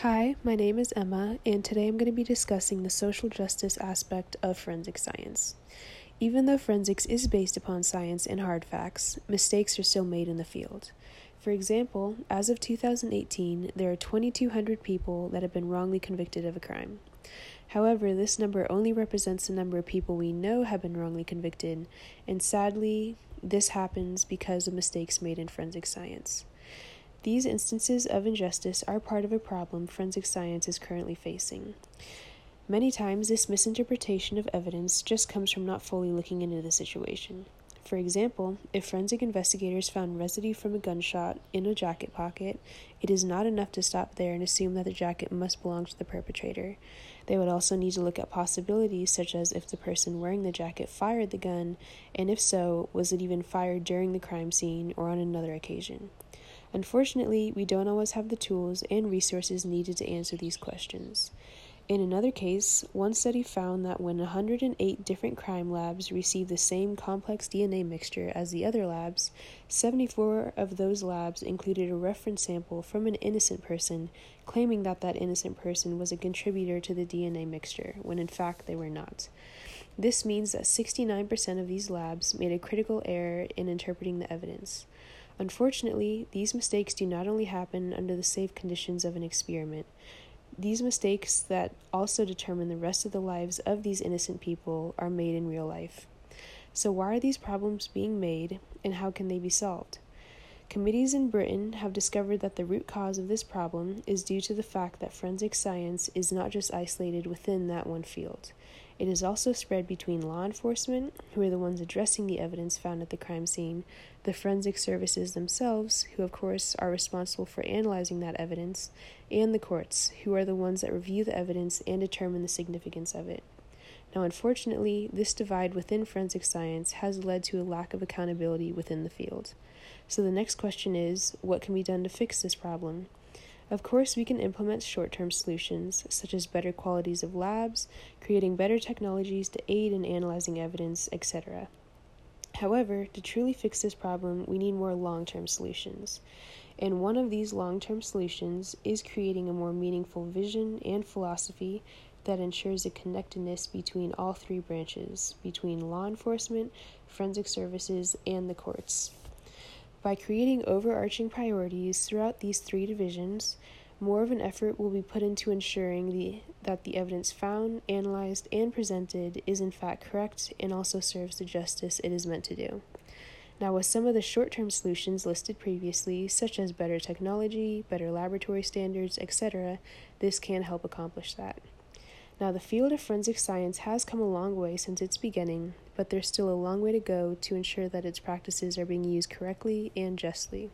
Hi, my name is Emma, and today I'm going to be discussing the social justice aspect of forensic science. Even though forensics is based upon science and hard facts, mistakes are still made in the field. For example, as of 2018, there are 2,200 people that have been wrongly convicted of a crime. However, this number only represents the number of people we know have been wrongly convicted, and sadly, this happens because of mistakes made in forensic science. These instances of injustice are part of a problem forensic science is currently facing. Many times, this misinterpretation of evidence just comes from not fully looking into the situation. For example, if forensic investigators found residue from a gunshot in a jacket pocket, it is not enough to stop there and assume that the jacket must belong to the perpetrator. They would also need to look at possibilities such as if the person wearing the jacket fired the gun, and if so, was it even fired during the crime scene or on another occasion. Unfortunately, we don't always have the tools and resources needed to answer these questions. In another case, one study found that when 108 different crime labs received the same complex DNA mixture as the other labs, 74 of those labs included a reference sample from an innocent person, claiming that that innocent person was a contributor to the DNA mixture, when in fact they were not. This means that 69% of these labs made a critical error in interpreting the evidence. Unfortunately, these mistakes do not only happen under the safe conditions of an experiment, these mistakes that also determine the rest of the lives of these innocent people are made in real life. So, why are these problems being made and how can they be solved? Committees in Britain have discovered that the root cause of this problem is due to the fact that forensic science is not just isolated within that one field. It is also spread between law enforcement, who are the ones addressing the evidence found at the crime scene, the forensic services themselves, who of course are responsible for analyzing that evidence, and the courts, who are the ones that review the evidence and determine the significance of it. Now, unfortunately, this divide within forensic science has led to a lack of accountability within the field. So, the next question is what can be done to fix this problem? Of course, we can implement short term solutions, such as better qualities of labs, creating better technologies to aid in analyzing evidence, etc. However, to truly fix this problem, we need more long term solutions. And one of these long term solutions is creating a more meaningful vision and philosophy that ensures a connectedness between all three branches between law enforcement, forensic services, and the courts. By creating overarching priorities throughout these three divisions, more of an effort will be put into ensuring the, that the evidence found, analyzed, and presented is in fact correct and also serves the justice it is meant to do. Now, with some of the short term solutions listed previously, such as better technology, better laboratory standards, etc., this can help accomplish that. Now, the field of forensic science has come a long way since its beginning, but there's still a long way to go to ensure that its practices are being used correctly and justly.